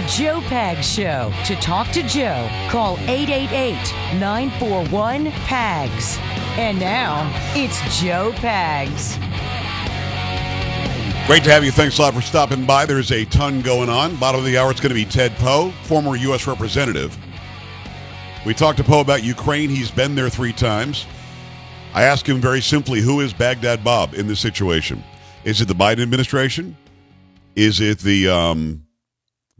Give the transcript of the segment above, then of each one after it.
The Joe Pags Show. To talk to Joe, call 888 941 PAGS. And now, it's Joe Pags. Great to have you. Thanks a lot for stopping by. There's a ton going on. Bottom of the hour, it's going to be Ted Poe, former U.S. representative. We talked to Poe about Ukraine. He's been there three times. I asked him very simply, who is Baghdad Bob in this situation? Is it the Biden administration? Is it the um,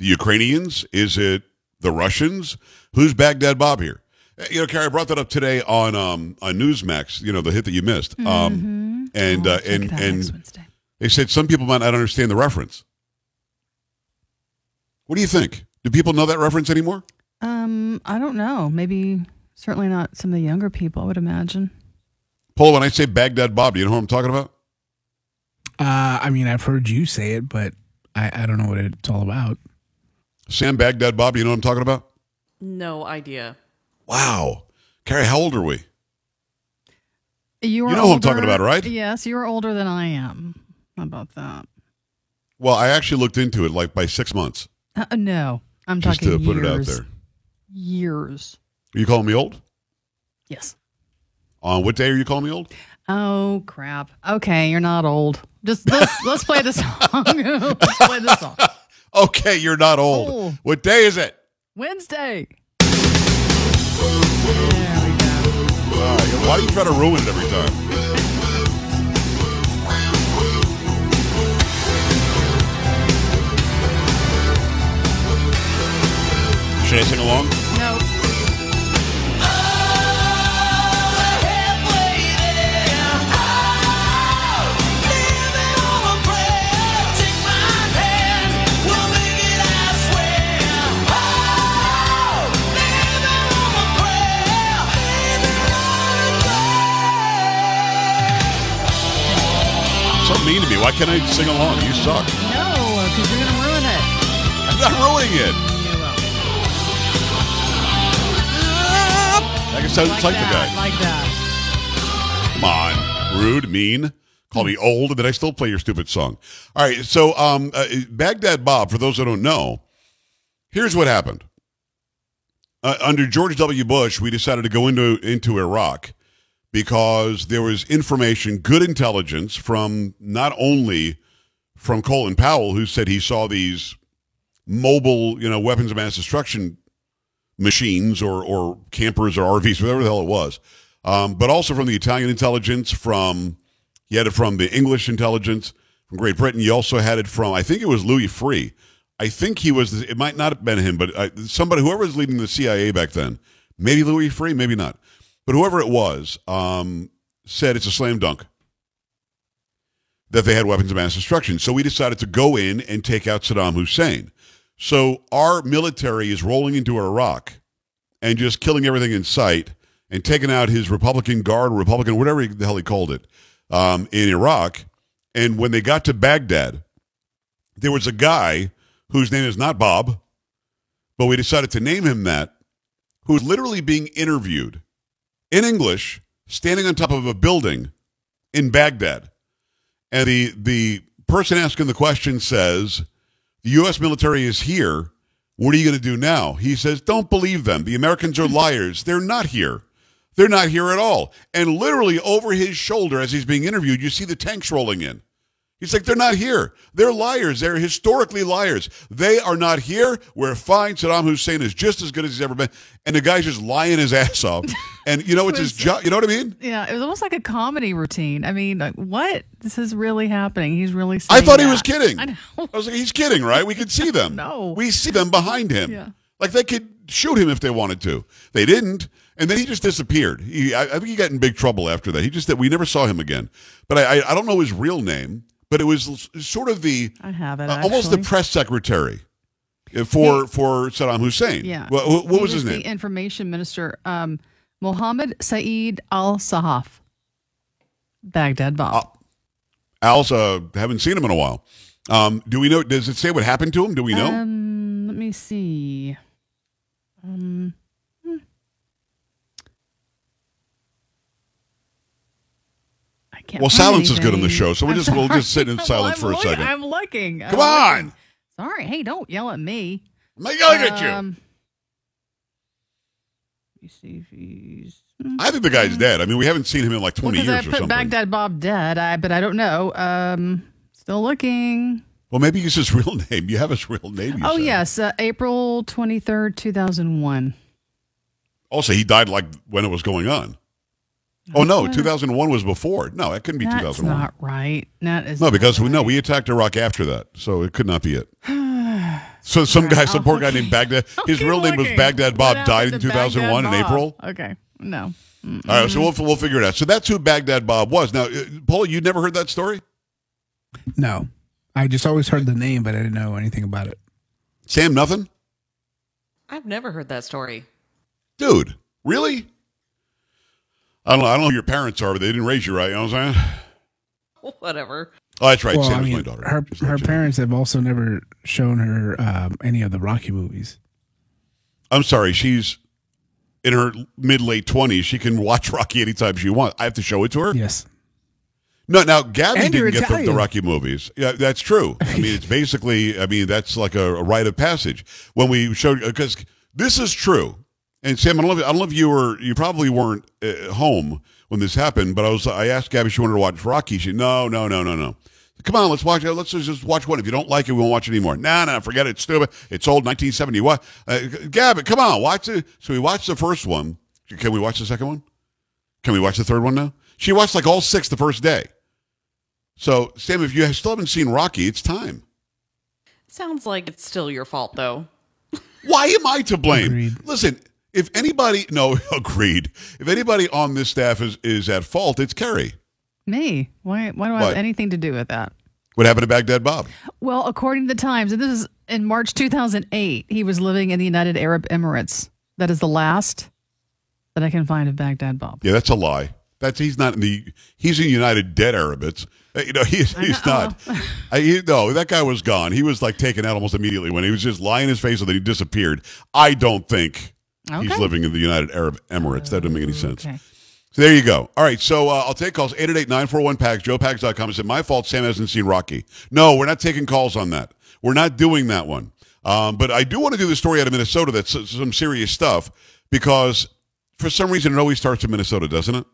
the Ukrainians? Is it the Russians? Who's Baghdad Bob here? Uh, You know, Carrie, I brought that up today on um, on Newsmax. You know, the hit that you missed. Um, and Oh, uh, and and they said some people might not understand the reference. What do you think? Do people know that reference anymore? Um, I don't know. Maybe certainly not some of the younger people. I would imagine. Paul, when I say Baghdad Bob, do you know who I'm talking about? Uh, I mean, I've heard you say it, but I, I don't know what it's all about. Sam Baghdad Bob, you know what I'm talking about? No idea. Wow. Carrie, how old are we? You, were know who I'm talking about, right? Yes, you're older than I am. How about that? Well, I actually looked into it like by six months, Uh, no, I'm just talking to put it out years. there. Years. Are you calling me old? Yes. On what day are you calling me old? Oh crap. Okay, you're not old. Just let's let's play the song. let's play the song. Okay, you're not old. Oh. What day is it? Wednesday. Right, why do you try to ruin it every time? Should I sing along? So mean to me. Why can't I sing along? You suck. No, because you're gonna ruin it. I'm not ruining it. You will. I sound Like like, that. the guy. Like that. Come on, rude, mean. Call me old, and then I still play your stupid song. All right, so um, uh, Baghdad Bob. For those that don't know, here's what happened. Uh, under George W. Bush, we decided to go into into Iraq because there was information, good intelligence from not only from Colin Powell, who said he saw these mobile, you know, weapons of mass destruction machines or or campers or RVs, whatever the hell it was, um, but also from the Italian intelligence, from he had it from the English intelligence from Great Britain. You also had it from I think it was Louis Freeh. I think he was. It might not have been him, but uh, somebody, whoever was leading the CIA back then, maybe Louis Freeh, maybe not, but whoever it was, um, said it's a slam dunk that they had weapons of mass destruction. So we decided to go in and take out Saddam Hussein. So our military is rolling into Iraq and just killing everything in sight and taking out his Republican Guard, Republican, whatever the hell he called it, um, in Iraq. And when they got to Baghdad, there was a guy whose name is not Bob, but we decided to name him that, who's literally being interviewed in English, standing on top of a building in Baghdad. And the the person asking the question says, "The U.S. military is here. What are you going to do now?" He says, "Don't believe them. The Americans are liars. They're not here. They're not here at all." And literally over his shoulder, as he's being interviewed, you see the tanks rolling in. He's like, they're not here. They're liars. They're historically liars. They are not here. We're fine. Saddam Hussein is just as good as he's ever been. And the guy's just lying his ass off. And you know, it's his job. You know what I mean? Yeah, it was almost like a comedy routine. I mean, like, what? This is really happening. He's really. I thought he was kidding. I know. I was like, he's kidding, right? We could see them. No. We see them behind him. Yeah. Like they could shoot him if they wanted to. They didn't. And then he just disappeared. He, I, I think he got in big trouble after that. He just, we never saw him again. But I, I, I don't know his real name, but it was sort of the, I have it. uh, almost the press secretary uh, for, for Saddam Hussein. Yeah. What, what, what He was his name? The information minister, um, Mohammed Saeed Al Sahaf, Baghdad Bob. Al's, uh, haven't seen him in a while. Um, do we know, does it say what happened to him? Do we know? Um, let me see. Um, hmm. I can't. Well, silence is good on the show, so we'll I'm just- we'll just sit in silence I'm for a looking- second. I'm looking. I'm Come looking. on. Sorry. Hey, don't yell at me. I'm not yelling at you. Um, let me see if he's. I think the guy's dead. I mean, we haven't seen him in like 20 Because years I or put something. Baghdad Bob dead, I, but I don't know. Um, still looking. Well, maybe it's his real name. You have his real name. you Oh said. yes, uh, April twenty third, two thousand one. Also, he died like when it was going on. Oh no, 2001 was before. No, it couldn't be That's 2001. not right. That is No, because not we no, we attacked Iraq after that, so it could not be it. so some guy, some poor guy named Baghdad. His Keep real name was. Baghdad Bob. What Died in 2001 in April. Okay, no. All right, so we'll we'll figure it out. So that's who Baghdad Bob was. Now, uh, Paula, you never heard that story? No, I just always heard the name, but I didn't know anything about it. Sam, nothing, I've never heard that story. dude. Really? I don't know. I don't know who your parents are, but they didn't raise you right. You know what I'm saying? Whatever. Oh, that's right. well, Sam I is mean, my daughter. her Just her let you know. parents have also never shown her um, any of the Rocky movies. I'm sorry. She's in her mid late twenties. She can watch Rocky anytime she wants. I have to show it to her. Yes, No, now Gabby And didn't get the, the Rocky movies. Yeah, that's true. I mean, it's basically. I mean, that's like a, a rite of passage when we showed because this is true. And Sam, I don't, know if, I don't know if you were. You probably weren't uh, home when this happened, but I was. I asked Gabby she wanted to watch Rocky. She no, no, no, no, no. Come on, let's watch it. Let's just watch one. If you don't like it, we won't watch it anymore. No, no, forget it. It's stupid. It's old, 1970. What? Uh, Gabby, come on, watch it. So we watched the first one. Can we watch the second one? Can we watch the third one now? She watched like all six the first day. So, Sam, if you still haven't seen Rocky, it's time. Sounds like it's still your fault, though. Why am I to blame? Agreed. Listen, if anybody, no, agreed. If anybody on this staff is, is at fault, it's Carrie. Me? Why? Why do I have anything to do with that? What happened to Baghdad Bob? Well, according to the Times, and this is in March 2008, he was living in the United Arab Emirates. That is the last that I can find of Baghdad Bob. Yeah, that's a lie. That's he's not in the he's in United Dead Arabics. Uh, You know, he's he's not. I, he, no, that guy was gone. He was like taken out almost immediately when he was just lying his face and then he disappeared. I don't think he's living in the United Arab Emirates. That doesn't make any sense. Okay. So there you go. All right. So uh, I'll take calls 888-941-PAGS, joepags.com. and said, my fault, Sam hasn't seen Rocky. No, we're not taking calls on that. We're not doing that one. Um, but I do want to do the story out of Minnesota that's some serious stuff because for some reason it always starts in Minnesota, doesn't it?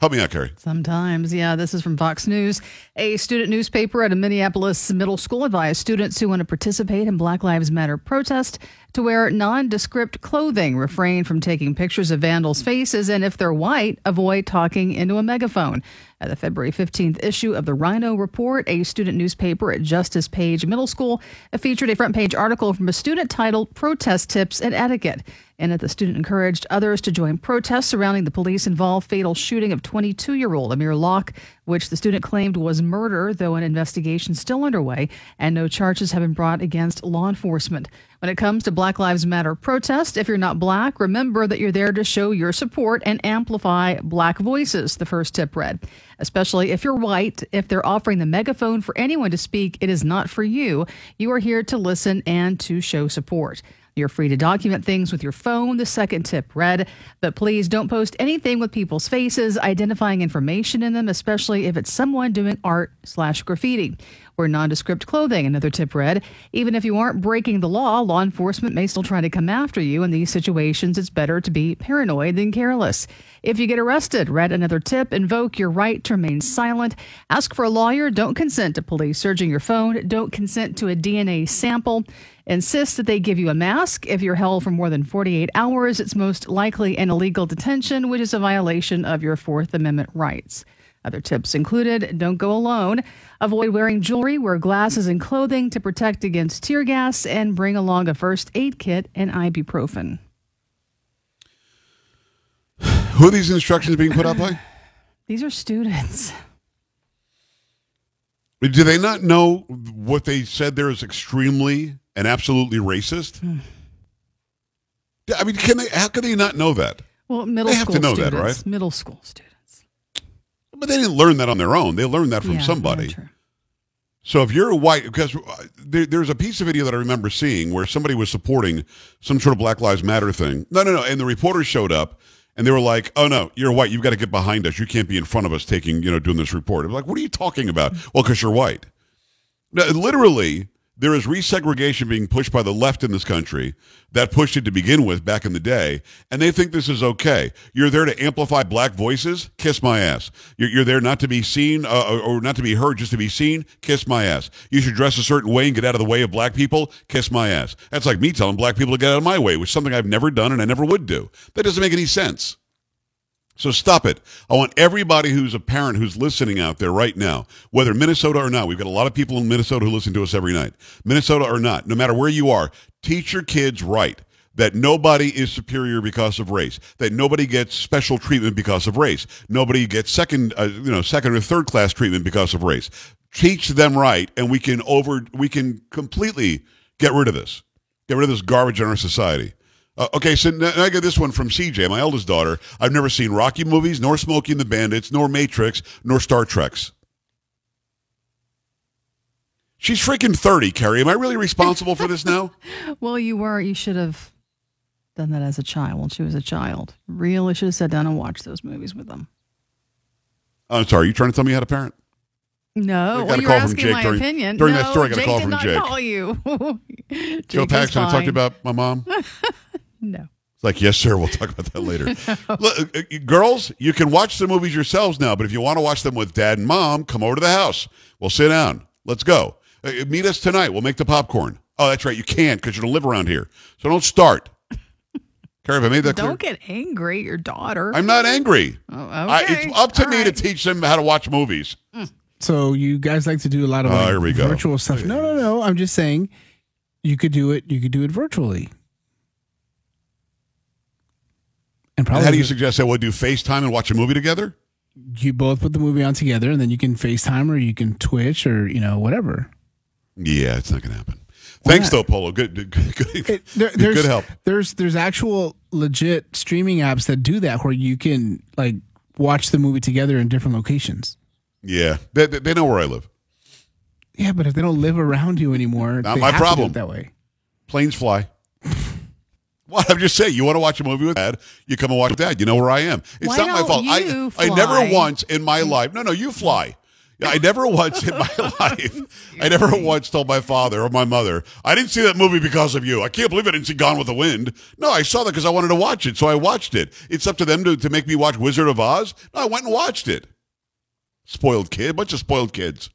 Help me out, Carrie. Sometimes, yeah. This is from Fox News. A student newspaper at a Minneapolis middle school advised students who want to participate in Black Lives Matter protest to wear nondescript clothing, refrain from taking pictures of vandals' faces, and if they're white, avoid talking into a megaphone. At the February 15th issue of the Rhino Report, a student newspaper at Justice Page Middle School, it featured a front page article from a student titled Protest Tips and Etiquette. In it, the student encouraged others to join protests surrounding the police involved fatal shooting of 22 year old Amir Locke, which the student claimed was murder, though an investigation is still underway and no charges have been brought against law enforcement. When it comes to Black Lives Matter protest, if you're not black, remember that you're there to show your support and amplify black voices, the first tip read. Especially if you're white, if they're offering the megaphone for anyone to speak, it is not for you. You are here to listen and to show support. You're free to document things with your phone. The second tip read, but please don't post anything with people's faces, identifying information in them, especially if it's someone doing art slash graffiti. Wear nondescript clothing, another tip read. Even if you aren't breaking the law, law enforcement may still try to come after you. In these situations, it's better to be paranoid than careless. If you get arrested, read another tip, invoke your right to remain silent. Ask for a lawyer. Don't consent to police searching your phone. Don't consent to a DNA sample. Insist that they give you a mask. If you're held for more than 48 hours, it's most likely an illegal detention, which is a violation of your Fourth Amendment rights. Other tips included don't go alone, avoid wearing jewelry, wear glasses and clothing to protect against tear gas, and bring along a first aid kit and ibuprofen. Who are these instructions being put out by? These are students. Do they not know what they said there is extremely and absolutely racist? Hmm. I mean, can they? How can they not know that? Well, middle They have to school know that, students. right? Middle school students. But they didn't learn that on their own. They learned that from Yeah, somebody. yeah. So if you're a white, because uh, there, there's a piece of video that I remember seeing where somebody was supporting some sort of Black Lives Matter thing. No, no, no. And the reporters showed up and they were like, "Oh no, you're white. You've got to get behind us. You can't be in front of us taking, you know, doing this report." I'm like, "What are you talking about?" Well, because you're white. No, literally, There is resegregation being pushed by the left in this country that pushed it to begin with back in the day, and they think this is okay. You're there to amplify black voices? Kiss my ass. You're, you're there not to be seen uh, or- not to be heard, just to be seen? Kiss my ass. You should dress a certain way and get out of the way of black people? Kiss my ass. That's like me telling black people to get out of my way, which is something I've never done and I never would do. That doesn't make any sense. So stop it. I want everybody who's a parent who's listening out there right now, whether Minnesota or not, we've got a lot of people in Minnesota who listen to us every night. Minnesota or not, no matter where you are, teach your kids right that nobody is superior because of race, that nobody gets special treatment because of race, nobody gets second, uh, you know, second or third class treatment because of race. Teach them right, and we can over, we can completely get rid of this, get rid of this garbage in our society. Uh, okay, so now I got this one from CJ, my eldest daughter. I've never seen Rocky movies, nor Smokey and the Bandits, nor Matrix, nor Star Treks. She's freaking 30, Carrie. Am I really responsible for this now? Well, you were. You should have done that as a child. When she was a child, really should have sat down and watched those movies with them. I'm sorry, you trying to tell me how to parent? No, I got well, a call from asking Jake my during- opinion. during no, that story, I got a Jake call did from not Jake. Call you. Joe Jake Pax, is I talk to you about my mom? No. It's like, yes, sir. We'll talk about that later. Look, uh, uh, girls, you can watch the movies yourselves now, but if you want to watch them with dad and mom, come over to the house. We'll sit down. Let's go. Uh, meet us tonight. We'll make the popcorn. Oh, that's right. You can't because you don't live around here. So don't start. Carrie, have I made that clear Don't clear? get angry at your daughter. I'm not angry. oh, I, okay. it's up to All me to teach them how to watch movies. So you guys like to do a lot of Oh, like, here we go. virtual stuff. No, no, no. I'm just saying you could do it. You could do it virtually. And And how do you suggest that we'll do FaceTime and watch a movie together? you both put the movie on together, and then you can FaceTime or you can Twitch or you know whatever. Yeah, it's not going to happen. Why Thanks, not? though, Polo. Good, good, good, It, there, good help. there's there's actual legit streaming apps that do that where you can like watch the movie together in different locations. Yeah, they, they know where I live. Yeah, but if they don't live around you anymore, Not they my have to do problem. it that way. Planes fly. What I'm just saying, you want to watch a movie with dad, you come and watch with dad. You know where I am. It's Why not my don't fault. I you I never fly? once in my life. No, no, you fly. I never once in my life, I never once told my father or my mother, I didn't see that movie because of you. I can't believe I didn't see Gone with the Wind. No, I saw that because I wanted to watch it, so I watched it. It's up to them to, to make me watch Wizard of Oz. No, I went and watched it. Spoiled kid, bunch of spoiled kids.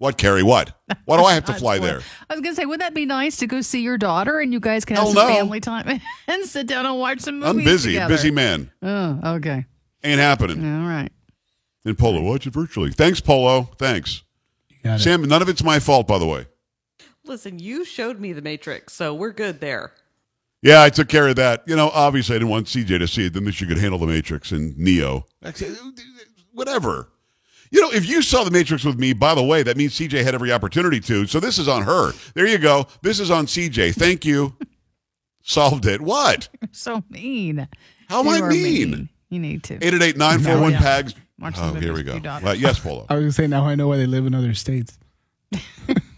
What, Carrie? What? Why do I have to fly spoiled. there? I was gonna say, wouldn't that be nice to go see your daughter and you guys can have Hell some no. family time and sit down and watch some movies I'm busy, together? busy man. Oh, okay. Ain't happening. All right. And Polo, watch it virtually. Thanks, Polo. Thanks. You got it. Sam, none of it's my fault, by the way. Listen, you showed me the Matrix, so we're good there. Yeah, I took care of that. You know, obviously I didn't want CJ to see it. Then she could handle the Matrix and Neo. Whatever. You know, if you saw the Matrix with me, by the way, that means CJ had every opportunity to. So this is on her. There you go. This is on CJ. Thank you. Solved it. What? You're so mean. How am You I are mean? You need to. 888-941 Yeah. PAGS. Watch the Oh, here we go. Well, yes, Polo. I was gonna say now I know why they live in other states.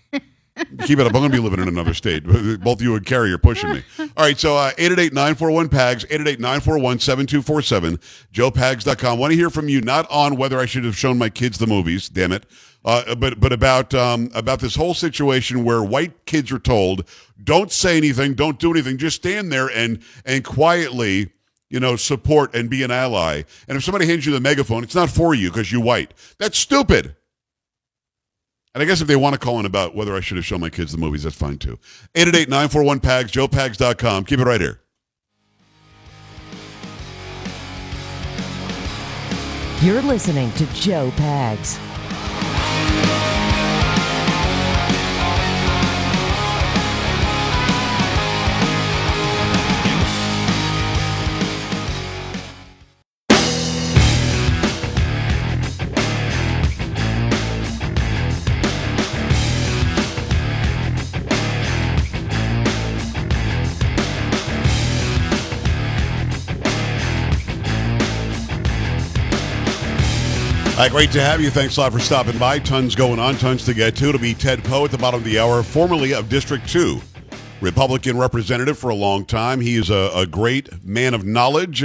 Keep it up. I'm going to be living in another state. Both you and Carrie are pushing me. All right, so uh, 888-941-PAGS, 888-941-7247, joepags.com. want to hear from you, not on whether I should have shown my kids the movies, damn it, uh, but but about um, about this whole situation where white kids are told, don't say anything, don't do anything, just stand there and and quietly you know, support and be an ally. And if somebody hands you the megaphone, it's not for you because you're white. That's stupid. And I guess if they want to call in about whether I should have shown my kids the movies, that's fine too. 888-941-PAGS, joepags.com. Keep it right here. You're listening to Joe Pags. Right, great to have you. Thanks a lot for stopping by. Tons going on, tons to get to. It'll be Ted Poe at the bottom of the hour, formerly of District 2, Republican representative for a long time. He is a, a great man of knowledge.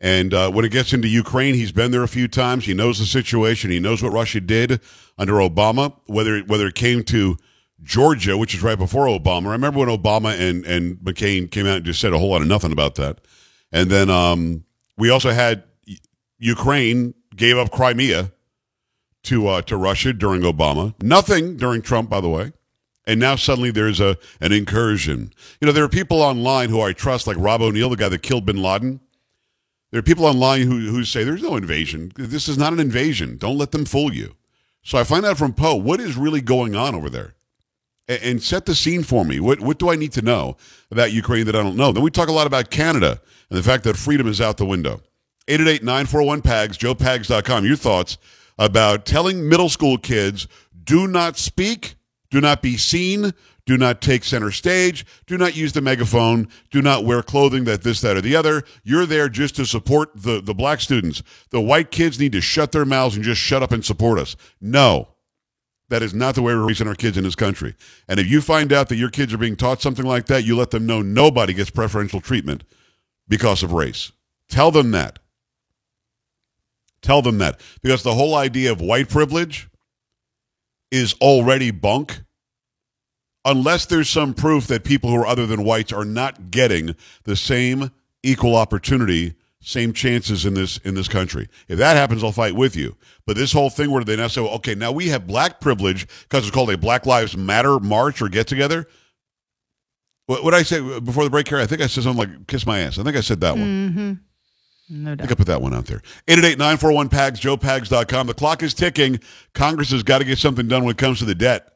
And uh, when it gets into Ukraine, he's been there a few times. He knows the situation. He knows what Russia did under Obama, whether it, whether it came to Georgia, which is right before Obama. I remember when Obama and, and McCain came out and just said a whole lot of nothing about that. And then um, we also had Ukraine gave up Crimea to uh, to Russia during Obama. Nothing during Trump, by the way. And now suddenly there's a an incursion. You know, there are people online who I trust, like Rob O'Neill, the guy that killed Bin Laden. There are people online who who say there's no invasion. This is not an invasion. Don't let them fool you. So I find out from Poe what is really going on over there, and, and set the scene for me. What what do I need to know about Ukraine that I don't know? Then we talk a lot about Canada and the fact that freedom is out the window. 888-941-PAGS, joepags.com. Your thoughts about telling middle school kids do not speak, do not be seen, do not take center stage, do not use the megaphone, do not wear clothing that this, that, or the other. You're there just to support the, the black students. The white kids need to shut their mouths and just shut up and support us. No. That is not the way we're raising our kids in this country. And if you find out that your kids are being taught something like that, you let them know nobody gets preferential treatment because of race. Tell them that. Tell them that. Because the whole idea of white privilege is already bunk. Unless there's some proof that people who are other than whites are not getting the same equal opportunity same chances in this in this country. If that happens i'll fight with you. But this whole thing where they now say okay now we have black privilege because it's called a black lives matter march or get together. What would i say before the break here i think i said something like kiss my ass. I think i said that one. Mm-hmm. No I doubt. think I put that one out there. 888-941-PAGS, joepags.com. The clock is ticking. Congress has got to get something done when it comes to the debt.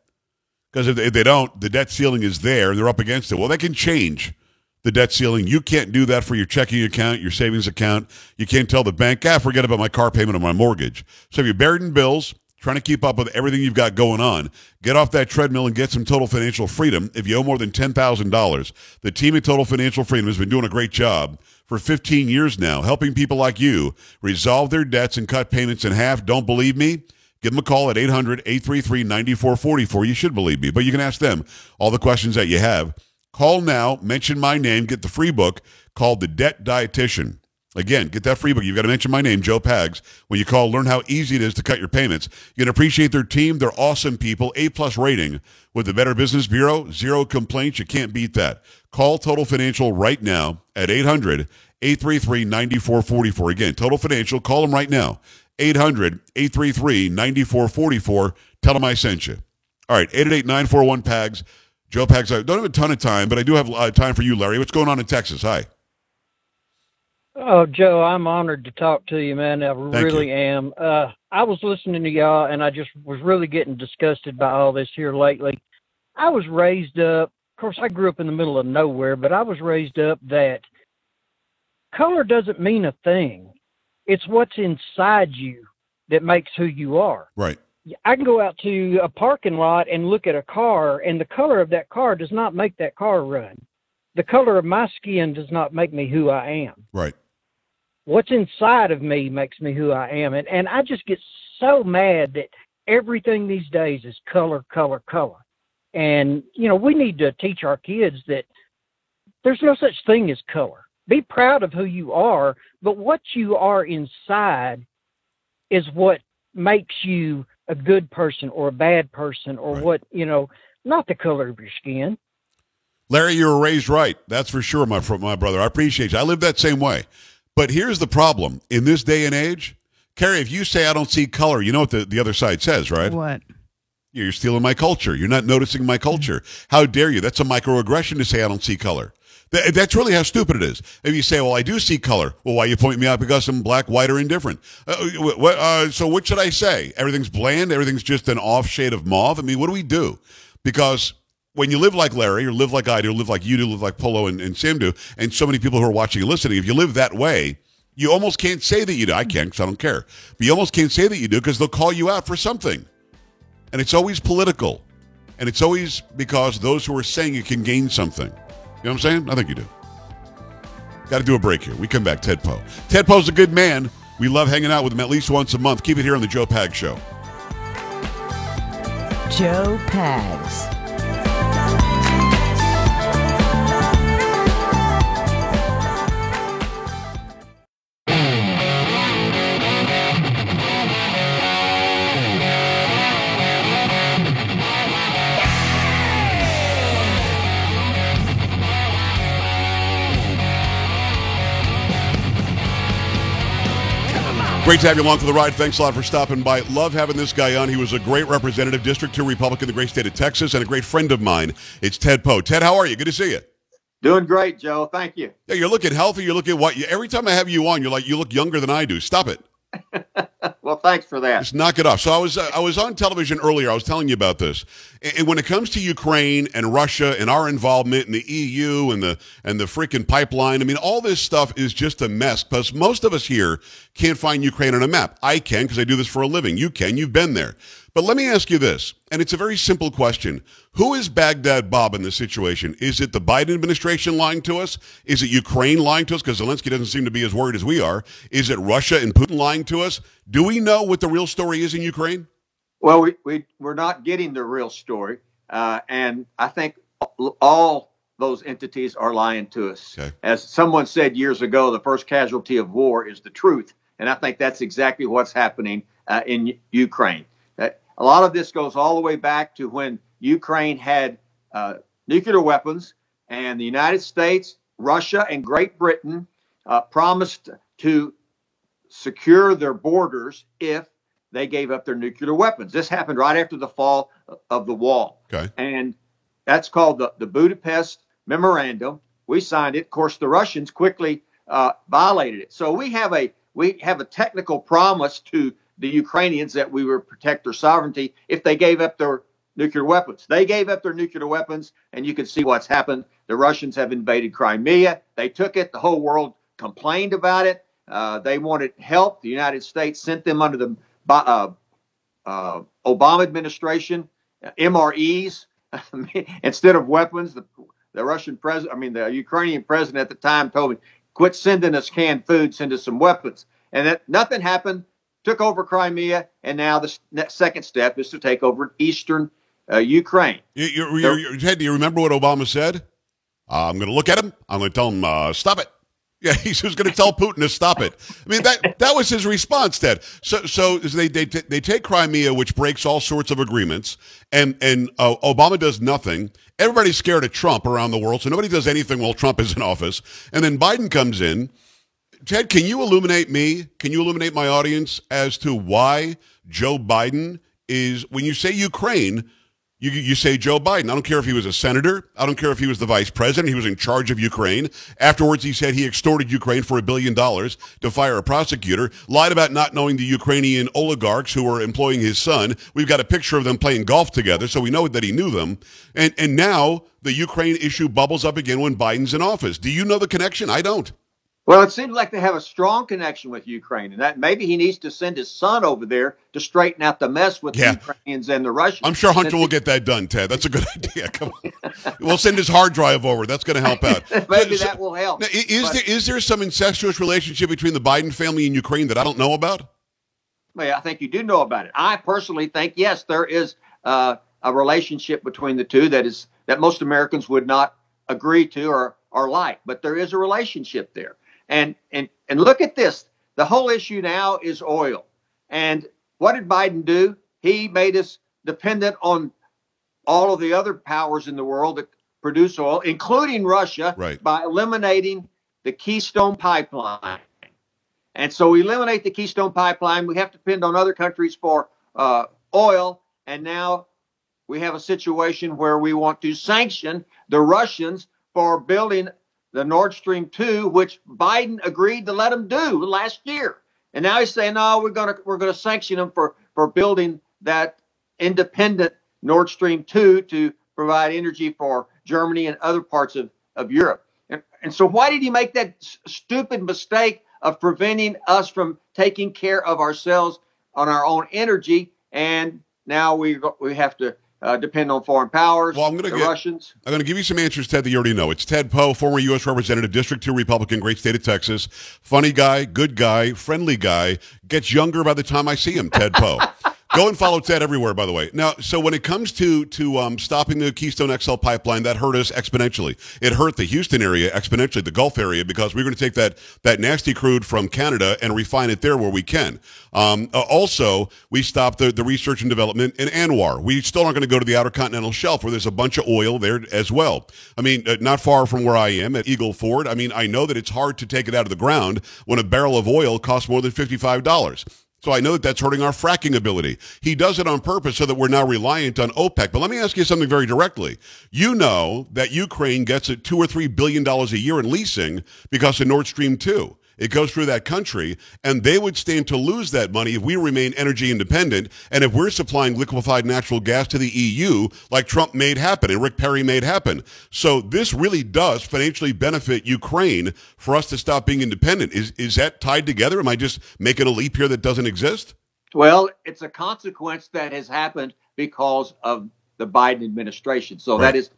Because if they, if they don't, the debt ceiling is there and they're up against it. Well, they can change the debt ceiling. You can't do that for your checking account, your savings account. You can't tell the bank, ah, forget about my car payment or my mortgage. So if you're buried in bills, trying to keep up with everything you've got going on, get off that treadmill and get some total financial freedom. If you owe more than $10,000, the team at Total Financial Freedom has been doing a great job for 15 years now, helping people like you resolve their debts and cut payments in half. Don't believe me? Give them a call at 800 833 9444. You should believe me, but you can ask them all the questions that you have. Call now, mention my name, get the free book called The Debt Dietitian. Again, get that free book. You've got to mention my name, Joe Pags. When you call, learn how easy it is to cut your payments. You can appreciate their team. They're awesome people. A plus rating with the Better Business Bureau. Zero complaints. You can't beat that. Call Total Financial right now at 800 833 9444. Again, Total Financial. Call them right now. 800 833 9444. Tell them I sent you. All right, 888 941 PAGS. Joe Pags. I don't have a ton of time, but I do have uh, time for you, Larry. What's going on in Texas? Hi. Oh, Joe, I'm honored to talk to you, man. I Thank really am. Uh, I was listening to y'all, and I just was really getting disgusted by all this here lately. I was raised up. Of course, I grew up in the middle of nowhere, but I was raised up that color doesn't mean a thing. It's what's inside you that makes who you are. Right. I can go out to a parking lot and look at a car, and the color of that car does not make that car run. The color of my skin does not make me who I am Right. What's inside of me makes me who I am. And, and I just get so mad that everything these days is color, color, color. And, you know, we need to teach our kids that there's no such thing as color. Be proud of who you are, but what you are inside is what makes you a good person or a bad person or Right. what, you know, not the color of your skin. Larry, you were raised right. That's for sure, my my brother. I appreciate you. I live that same way. But here's the problem in this day and age, Carrie. If you say I don't see color, you know what the, the other side says, right? What? You're stealing my culture. You're not noticing my culture. How dare you? That's a microaggression to say I don't see color. Th- that's really how stupid it is. If you say, "Well, I do see color," well, why you point me out because I'm black, white, or indifferent? Uh, what, uh, so what should I say? Everything's bland. Everything's just an off shade of mauve. I mean, what do we do? Because when you live like Larry, or live like I do, live like you do, live like Polo and, and Sam do, and so many people who are watching and listening, if you live that way, you almost can't say that you do. I can't because I don't care. But you almost can't say that you do because they'll call you out for something. And it's always political. And it's always because those who are saying it can gain something. You know what I'm saying? I think you do. Got to do a break here. We come back. Ted Poe. Ted Poe's a good man. We love hanging out with him at least once a month. Keep it here on the Joe Pag Show. Joe Pags. Great to have you along for the ride. Thanks a lot for stopping by. Love having this guy on. He was a great representative, District 2 Republican, the great state of Texas, and a great friend of mine. It's Ted Poe. Ted, how are you? Good to see you. Doing great, Joe. Thank you. Yeah, you're looking healthy. You're looking what? Every time I have you on, you're like, you look younger than I do. Stop it. Well, thanks for that. Just knock it off. So I was uh, I was on television earlier. I was telling you about this. And, when it comes to Ukraine and Russia and our involvement in the EU and the and the freaking pipeline, I mean, all this stuff is just a mess. Because most of us here can't find Ukraine on a map. I can because I do this for a living. You can. You've been there. But let me ask you this, and it's a very simple question. Who is Baghdad Bob in this situation? Is it the Biden administration lying to us? Is it Ukraine lying to us? Because Zelensky doesn't seem to be as worried as we are. Is it Russia and Putin lying to us? Do we know what the real story is in Ukraine? Well, we, we, we're not getting the real story. Uh, and I think all those entities are lying to us. Okay. As someone said years ago, the first casualty of war is the truth. And I think that's exactly what's happening uh, in Ukraine. A lot of this goes all the way back to when Ukraine had uh, nuclear weapons, and the United States, Russia, and Great Britain uh, promised to secure their borders if they gave up their nuclear weapons. This happened right after the fall of the wall. Okay. And that's called the, the Budapest Memorandum. We signed it. Of course, the Russians quickly uh, violated it. So we have a we have a technical promise to the Ukrainians that we would protect their sovereignty if they gave up their nuclear weapons. They gave up their nuclear weapons, and you can see what's happened. The Russians have invaded Crimea. They took it. The whole world complained about it. Uh, they wanted help. The United States sent them under the uh, uh, Obama administration MREs instead of weapons. The, the Russian president, I mean, the Ukrainian president at the time told me, quit sending us canned food, send us some weapons. And that nothing happened. Took over Crimea, and now the second step is to take over eastern uh, Ukraine. You, you, you, you, Ted, do you remember what Obama said? Uh, I'm going to look at him. I'm going to tell him, uh, stop it. Yeah, he's going to tell Putin to stop it. I mean that that was his response, Ted. So so they they they take Crimea, which breaks all sorts of agreements, and and uh, Obama does nothing. Everybody's scared of Trump around the world, so nobody does anything while Trump is in office. And then Biden comes in. Ted, can you illuminate me? Can you illuminate my audience as to why Joe Biden is when you say Ukraine? You, you say Joe Biden. I don't care if he was a senator. I don't care if he was the vice president. He was in charge of Ukraine. Afterwards, he said he extorted Ukraine for a billion dollars to fire a prosecutor, lied about not knowing the Ukrainian oligarchs who were employing his son. We've got a picture of them playing golf together, so we know that he knew them. And, and now the Ukraine issue bubbles up again when Biden's in office. Do you know the connection? I don't. Well, it seems like they have a strong connection with Ukraine, and that maybe he needs to send his son over there to straighten out the mess with Yeah. the Ukrainians and the Russians. I'm sure Hunter will get that done, Ted. That's a good idea. Come on. We'll send his hard drive over. That's going to help out. maybe So- that will help. Now, is But- there is there some incestuous relationship between the Biden family and Ukraine that I don't know about? Well, I think you do know about it. I personally think yes, there is uh, a relationship between the two that is that most Americans would not agree to or or like, but there is a relationship there. And and and look at this. The whole issue now is oil. And what did Biden do? He made us dependent on all of the other powers in the world that produce oil, including Russia, Right. by eliminating the Keystone Pipeline. And so we eliminate the Keystone Pipeline. We have to depend on other countries for uh, oil. And now we have a situation where we want to sanction the Russians for building the Nord Stream 2, which Biden agreed to let them do last year. And now he's saying, no, we're going to we're going to sanction them for, for building that independent Nord Stream 2 to provide energy for Germany and other parts of, of Europe. And, and so why did he make that s- stupid mistake of preventing us from taking care of ourselves on our own energy? And now we we have to uh, depend on foreign powers, Well, I'm gonna get- Russians. I'm going to give you some answers, Ted, that you already know. It's Ted Poe, former U.S. Representative, District 2 Republican, great state of Texas. Funny guy, good guy, friendly guy. Gets younger by the time I see him, Ted Poe. Go and follow Ted everywhere, by the way. Now, so when it comes to to um, stopping the Keystone XL pipeline, that hurt us exponentially. It hurt the Houston area exponentially, the Gulf area, because we're going to take that that nasty crude from Canada and refine it there where we can. Um, uh, also, we stopped the, the research and development in ANWR. We still aren't going to go to the outer continental shelf where there's a bunch of oil there as well. I mean, uh, not far from where I am at Eagle Ford. I mean, I know that it's hard to take it out of the ground when a barrel of oil costs more than fifty five dollars. So I know that that's hurting our fracking ability. He does it on purpose so that we're now reliant on OPEC. But let me ask you something very directly. You know that Ukraine gets a two or three billion dollars a year in leasing because of Nord Stream 2. It goes through that country, and they would stand to lose that money if we remain energy independent and if we're supplying liquefied natural gas to the EU, like Trump made happen and Rick Perry made happen. So this really does financially benefit Ukraine for us to stop being independent. Is is that tied together? Am I just making a leap here that doesn't exist? Well, it's a consequence that has happened because of the Biden administration. So right. that is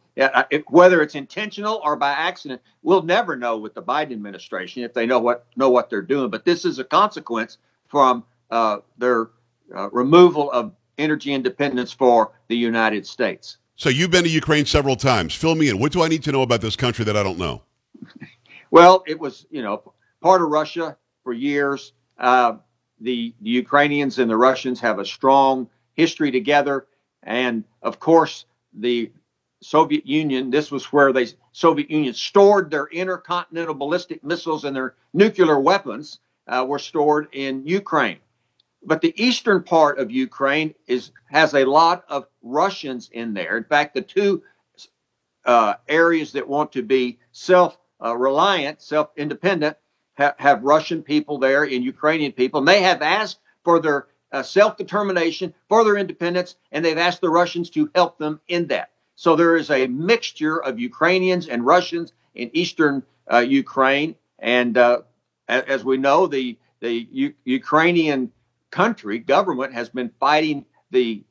whether it's intentional or by accident, we'll never know with the Biden administration if they know what know what they're doing. But this is a consequence from uh, their uh, removal of energy independence for the United States. So you've been to Ukraine several times. Fill me in. What do I need to know about this country that I don't know? well, it was you know part of Russia for years. Uh, the, the Ukrainians and the Russians have a strong history together, and of course the Soviet Union, this was where the Soviet Union stored their intercontinental ballistic missiles and their nuclear weapons uh, were stored in Ukraine. But the eastern part of Ukraine is has a lot of Russians in there. In fact, the two uh, areas that want to be self-reliant, self-independent, ha- have Russian people there and Ukrainian people, and they have asked for their uh, self-determination, for their independence, and they've asked the Russians to help them in that. So there is a mixture of Ukrainians and Russians in eastern uh, Ukraine. And uh, as we know, the, the U- Ukrainian country government has been fighting the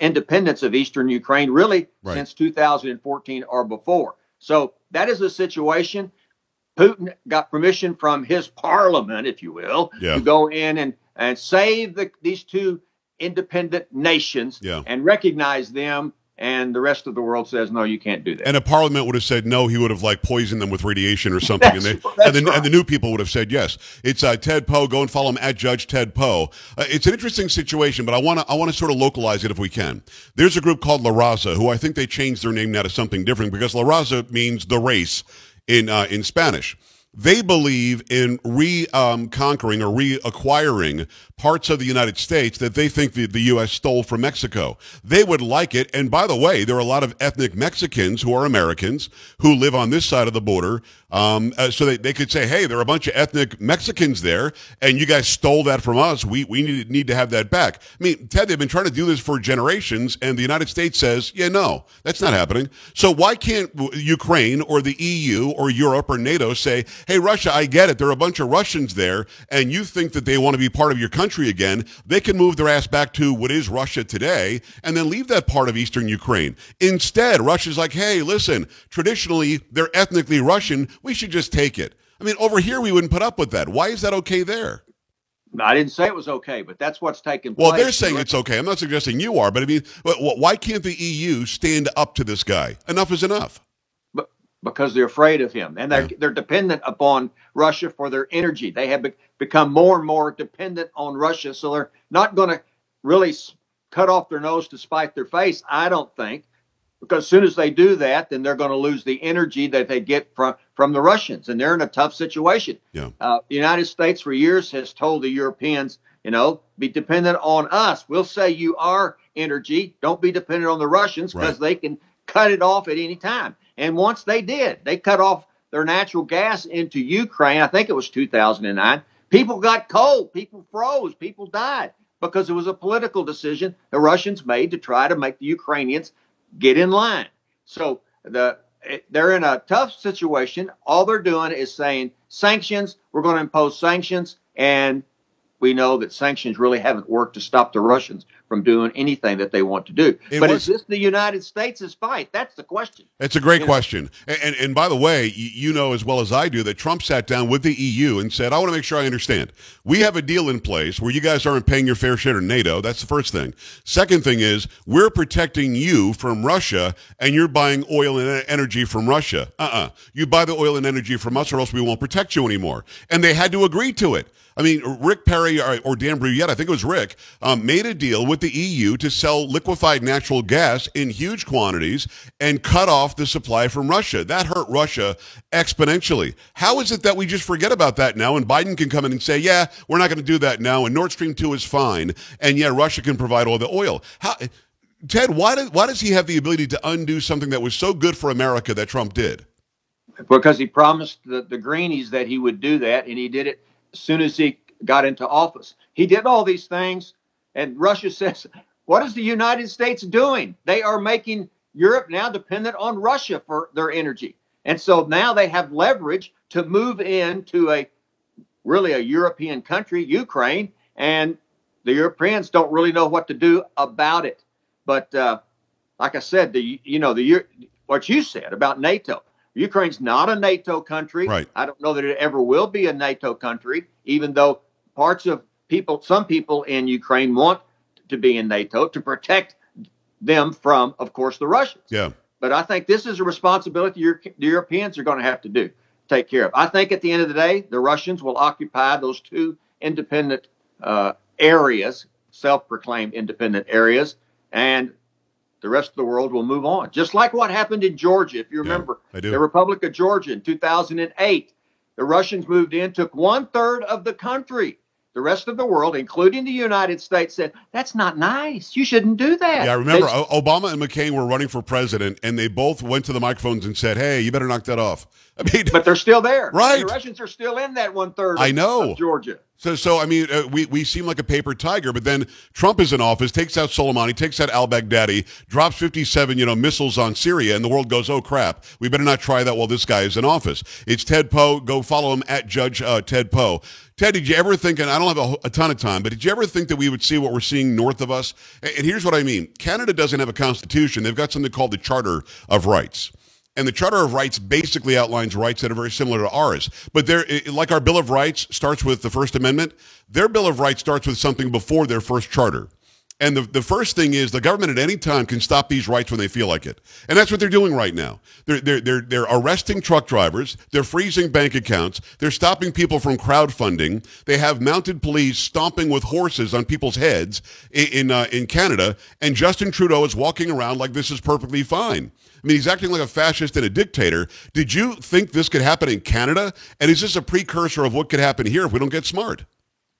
independence of eastern Ukraine really right. since 2014 or before. So that is a situation. Putin got permission from his parliament, if you will, yeah. to go in and, and save the, these two independent nations yeah. and recognize them and the rest of the world says no you can't do that and a parliament would have said no he would have like poisoned them with radiation or something and, they, and, the, right. and, the, new people would have said yes it's uh, ted poe go and follow him at judge ted poe uh, it's an interesting situation but i want to i want to sort of localize it if we can there's a group called la raza who i think they changed their name now to something different because la raza means the race in uh, in spanish they believe in re-conquering um, or reacquiring parts of the United States that they think the, the U.S. stole from Mexico. They would like it. And by the way, there are a lot of ethnic Mexicans who are Americans who live on this side of the border. Um, uh, so they, they could say, hey, there are a bunch of ethnic Mexicans there, and you guys stole that from us. We, we need, need to have that back. I mean, Ted, they've been trying to do this for generations, and the United States says, yeah, no, that's not happening. So why can't Ukraine or the EU or Europe or NATO say, hey, Russia, I get it. There are a bunch of Russians there, and you think that they want to be part of your country? again, they can move their ass back to what is Russia today and then leave that part of eastern Ukraine. Instead, Russia's like, hey, listen, traditionally they're ethnically Russian. We should just take it. I mean, over here, we wouldn't put up with that. Why is that okay there? I didn't say it was okay, but that's what's taking place. Well, they're saying it's okay. I'm not suggesting you are, but I mean, why can't the EU stand up to this guy? Enough is enough because they're afraid of him and they're, yeah. they're dependent upon Russia for their energy. They have be- become more and more dependent on Russia. So they're not going to really cut off their nose to spite their face, I don't think, because as soon as they do that, then they're going to lose the energy that they get from, from the Russians. And they're in a tough situation. Yeah. Uh, the United States for years has told the Europeans, you know, be dependent on us. We'll say you are energy. Don't be dependent on the Russians because right. they can cut it off at any time. And once they did, they cut off their natural gas into Ukraine. I think it was 2009. People got cold. People froze. People died because it was a political decision the Russians made to try to make the Ukrainians get in line. So the they're in a tough situation. All they're doing is saying sanctions. We're going to impose sanctions, and we know that sanctions really haven't worked to stop the Russians from doing anything that they want to do. It but was- is this the United States' fight? That's the question. It's a great Yeah. question. And, and, and by the way, you know as well as I do that Trump sat down with the EU and said, I want to make sure I understand. We have a deal in place where you guys aren't paying your fair share to NATO. That's the first thing. Second thing is, we're protecting you from Russia and you're buying oil and energy from Russia. Uh uh You buy the oil and energy from us or else we won't protect you anymore. And they had to agree to it. I mean, Rick Perry or, or Dan Brouillette, I think it was Rick, um, made a deal with the EU to sell liquefied natural gas in huge quantities and cut off the supply from Russia. That hurt Russia exponentially. How is it that we just forget about that now and Biden can come in and say, yeah, we're not going to do that now and Nord Stream 2 is fine and yeah, Russia can provide all the oil? How, Ted, why, why does he have the ability to undo something that was so good for America that Trump did? because he promised the, the Greenies that he would do that, and he did it soon as he got into office. He did all these things, and Russia says, What is the United States doing? They are making Europe now dependent on Russia for their energy. And so now they have leverage to move into a really a European country, Ukraine, and the Europeans don't really know what to do about it. But uh, like I said, the you know the what you said about NATO. Ukraine's not a NATO country. Right. I don't know that it ever will be a NATO country, even though parts of people, some people in Ukraine want to be in NATO to protect them from, of course, the Russians. Yeah. But I think this is a responsibility the Europeans are going to have to do, take care of. I think at the end of the day, the Russians will occupy those two independent uh, areas, self-proclaimed independent areas, and the rest of the world will move on. Just like what happened in Georgia, if you remember, I do. the Republic of Georgia in 2008. The Russians moved in, took one third of the country. The rest of the world, including the United States, said, That's not nice. You shouldn't do that. Yeah, I remember They- Obama and McCain were running for president, and they both went to the microphones and said, "Hey, you better knock that off." I mean, but they're still there. Right. The Russians are still in that one third. I know. Of Georgia. so so I mean, uh, we we seem like a paper tiger, but then Trump is in office, takes out Soleimani, takes out Al Baghdadi, drops fifty-seven, you know, missiles on Syria, and the world goes, "Oh crap, we better not try that while this guy is in office." It's Ted Poe. Go follow him at Judge uh, Ted Poe. Ted, did you ever think, and I don't have a, a ton of time, but did you ever think that we would see what we're seeing north of us? And, and here's what I mean: Canada doesn't have a constitution; they've got something called the Charter of Rights. And the Charter of Rights basically outlines rights that are very similar to ours. But they're like our Bill of Rights starts with the First Amendment. Their Bill of Rights starts with something before their first charter. And the, the first thing is the government at any time can stop these rights when they feel like it. And that's what they're doing right now. They're, they're, they're, they're arresting truck drivers. They're freezing bank accounts. They're stopping people from crowdfunding. They have mounted police stomping with horses on people's heads in, in, uh, in Canada. And Justin Trudeau is walking around like this is perfectly fine. I mean, he's acting like a fascist and a dictator. Did you think this could happen in Canada? And is this a precursor of what could happen here if we don't get smart?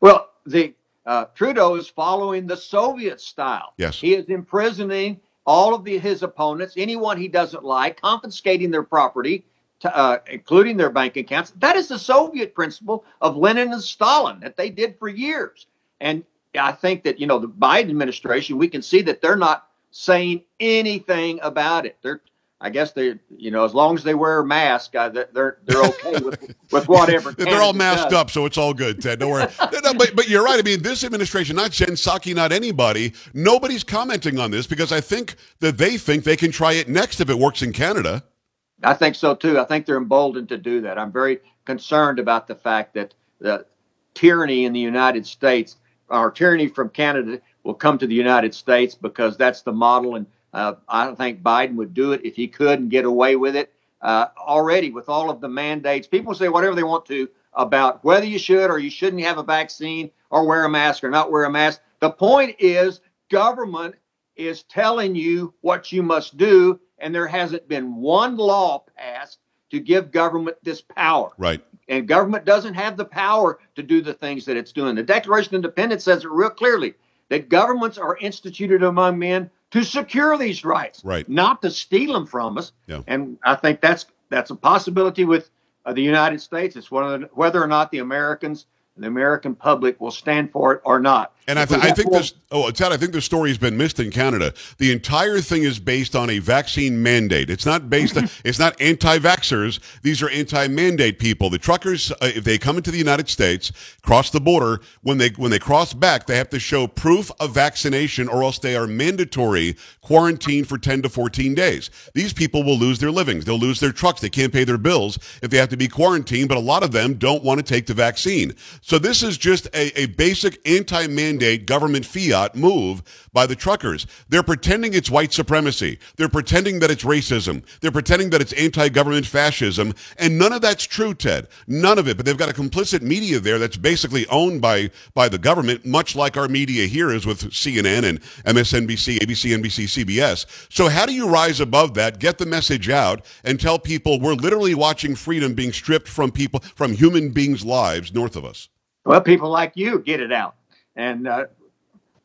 Well, the uh, Trudeau is following the Soviet style. Yes. He is imprisoning all of the, his opponents, anyone he doesn't like, confiscating their property, to, uh, including their bank accounts. That is the Soviet principle of Lenin and Stalin that they did for years. And I think that you know the Biden administration, we can see that they're not saying anything about it. They're I guess they, you know, as long as they wear a mask, they're they're okay with with whatever. They're all masked does. up, so it's all good, Ted. Don't worry. No, no, but, but you're right. I mean, this administration, not Jen Psaki, not anybody, nobody's commenting on this because I think that they think they can try it next if it works in Canada. I think so too. I think they're emboldened to do that. I'm very concerned about the fact that the tyranny in the United States, or tyranny from Canada, will come to the United States because that's the model. And uh, I don't think Biden would do it if he could and get away with it. Uh, already, with all of the mandates, people say whatever they want to about whether you should or you shouldn't have a vaccine or wear a mask or not wear a mask. The point is, government is telling you what you must do, and there hasn't been one law passed to give government this power. Right. And government doesn't have the power to do the things that it's doing. The Declaration of Independence says it real clearly that governments are instituted among men to secure these rights, Right. not to steal them from us. Yeah. And I think that's that's a possibility with uh, the United States. It's whether whether or not the Americans and the American public will stand for it or not. And I, th- I think this, oh, Ted, I think the story has been missed in Canada. The entire thing is based on a vaccine mandate. It's not based, on, it's not anti-vaxxers. These are anti-mandate people. The truckers, uh, if they come into the United States, cross the border, when they, when they cross back, they have to show proof of vaccination or else they are mandatory quarantine for 10 to 14 days. These people will lose their livings. They'll lose their trucks. They can't pay their bills if they have to be quarantined, but a lot of them don't want to take the vaccine. So this is just a, a basic anti-mandate government fiat move by the truckers. They're pretending it's white supremacy. They're pretending that it's racism. They're pretending that it's anti-government fascism. And none of that's true, Ted. None of it. But they've got a complicit media there that's basically owned by, by the government, much like our media here is with CNN and MSNBC, ABC, NBC, CBS. So how do you rise above that, get the message out, and tell people we're literally watching freedom being stripped from people, from human beings' lives north of us? Well, people like you get it out. And uh,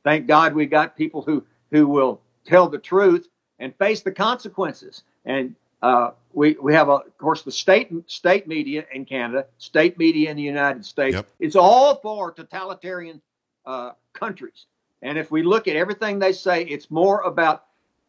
thank God we got people who, who will tell the truth and face the consequences. And uh, we, we have, a, of course, the state state media in Canada, state media in the United States. Yep. It's all for totalitarian uh, countries. And if we look at everything they say, it's more about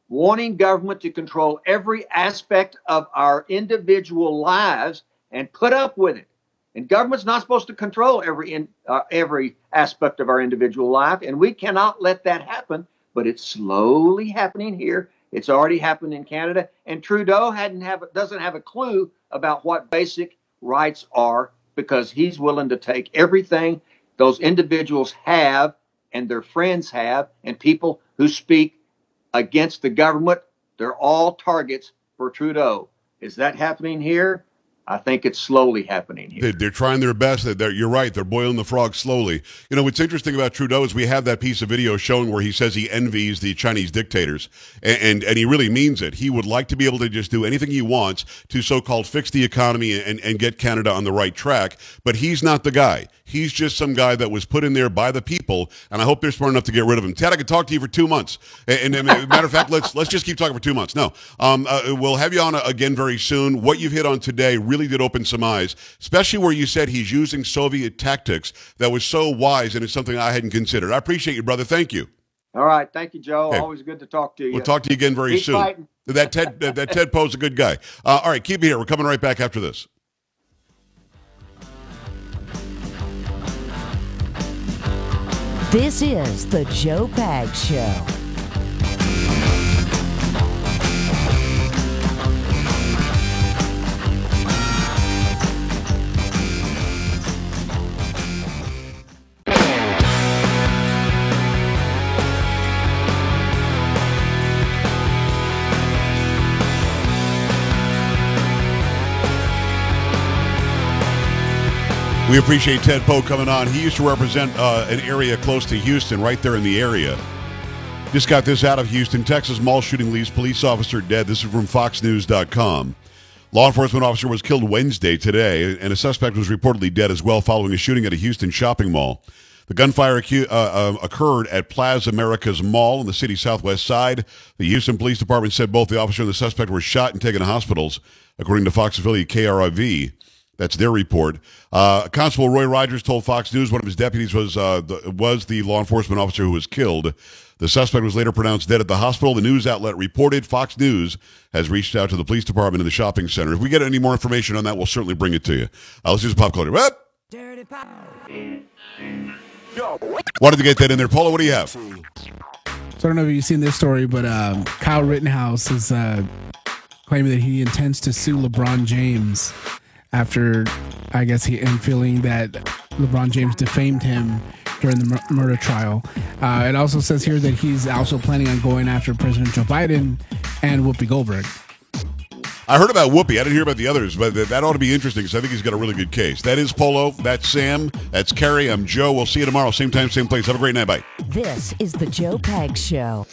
wanting government to control every aspect of our individual lives and put up with it. And government's not supposed to control every in, uh, every aspect of our individual life, and we cannot let that happen. But it's slowly happening here. It's already happened in Canada, and Trudeau hadn't have doesn't have a clue about what basic rights are because he's willing to take everything those individuals have and their friends have, and people who speak against the government. They're all targets for Trudeau. Is that happening here? I think it's slowly happening here. They, they're trying their best. They're, you're right. They're boiling the frog slowly. You know, what's interesting about Trudeau is we have that piece of video showing where he says he envies the Chinese dictators, and, and, and he really means it. He would like to be able to just do anything he wants to so-called fix the economy and, and get Canada on the right track, but he's not the guy. He's just some guy that was put in there by the people, and I hope they're smart enough to get rid of him. Ted, I could talk to you for two months, and, and, and matter of fact, let's let's just keep talking for two months. No, um, uh, we'll have you on again very soon. What you've hit on today really did open some eyes, especially where you said he's using Soviet tactics. That was so wise, and it's something I hadn't considered. I appreciate you, brother. Thank you. All right, thank you, Joe. Okay. Always good to talk to you. We'll talk to you again very Keep soon. fighting. That Ted, that, that Ted Poe's a good guy. Uh, all right, keep it here. We're coming right back after this. This is the Joe Pags Show. We appreciate Ted Poe coming on. He used to represent uh, an area close to Houston, right there in the area. Just got this out of Houston. Texas mall shooting leaves police officer dead. This is from FoxNews.com. Law enforcement officer was killed Wednesday today, and a suspect was reportedly dead as well following a shooting at a Houston shopping mall. The gunfire acu- uh, uh, occurred at Plaza Americas Mall on the city's southwest side. The Houston Police Department said both the officer and the suspect were shot and taken to hospitals, according to Fox affiliate KRIV. That's their report. Uh, Constable Roy Rogers told Fox News one of his deputies was uh, the, was the law enforcement officer who was killed. The suspect was later pronounced dead at the hospital. The news outlet reported Fox News has reached out to the police department and the shopping center. If we get any more information on that, we'll certainly bring it to you. Uh, let's use pop culture. Whoop! Wanted to get that in there. Paula, what do you have? So I don't know if you've seen this story, but um, Kyle Rittenhouse is uh, claiming that he intends to sue LeBron James after, I guess, he him feeling that LeBron James defamed him during the mur- murder trial. Uh, it also says here that he's also planning on going after President Joe Biden and Whoopi Goldberg. I heard about Whoopi. I didn't hear about the others, but that, that ought to be interesting because I think he's got a really good case. That is Polo. That's Sam. That's Carrie. I'm Joe. We'll see you tomorrow. Same time, same place. Have a great night. Bye. This is the Joe Pags Show.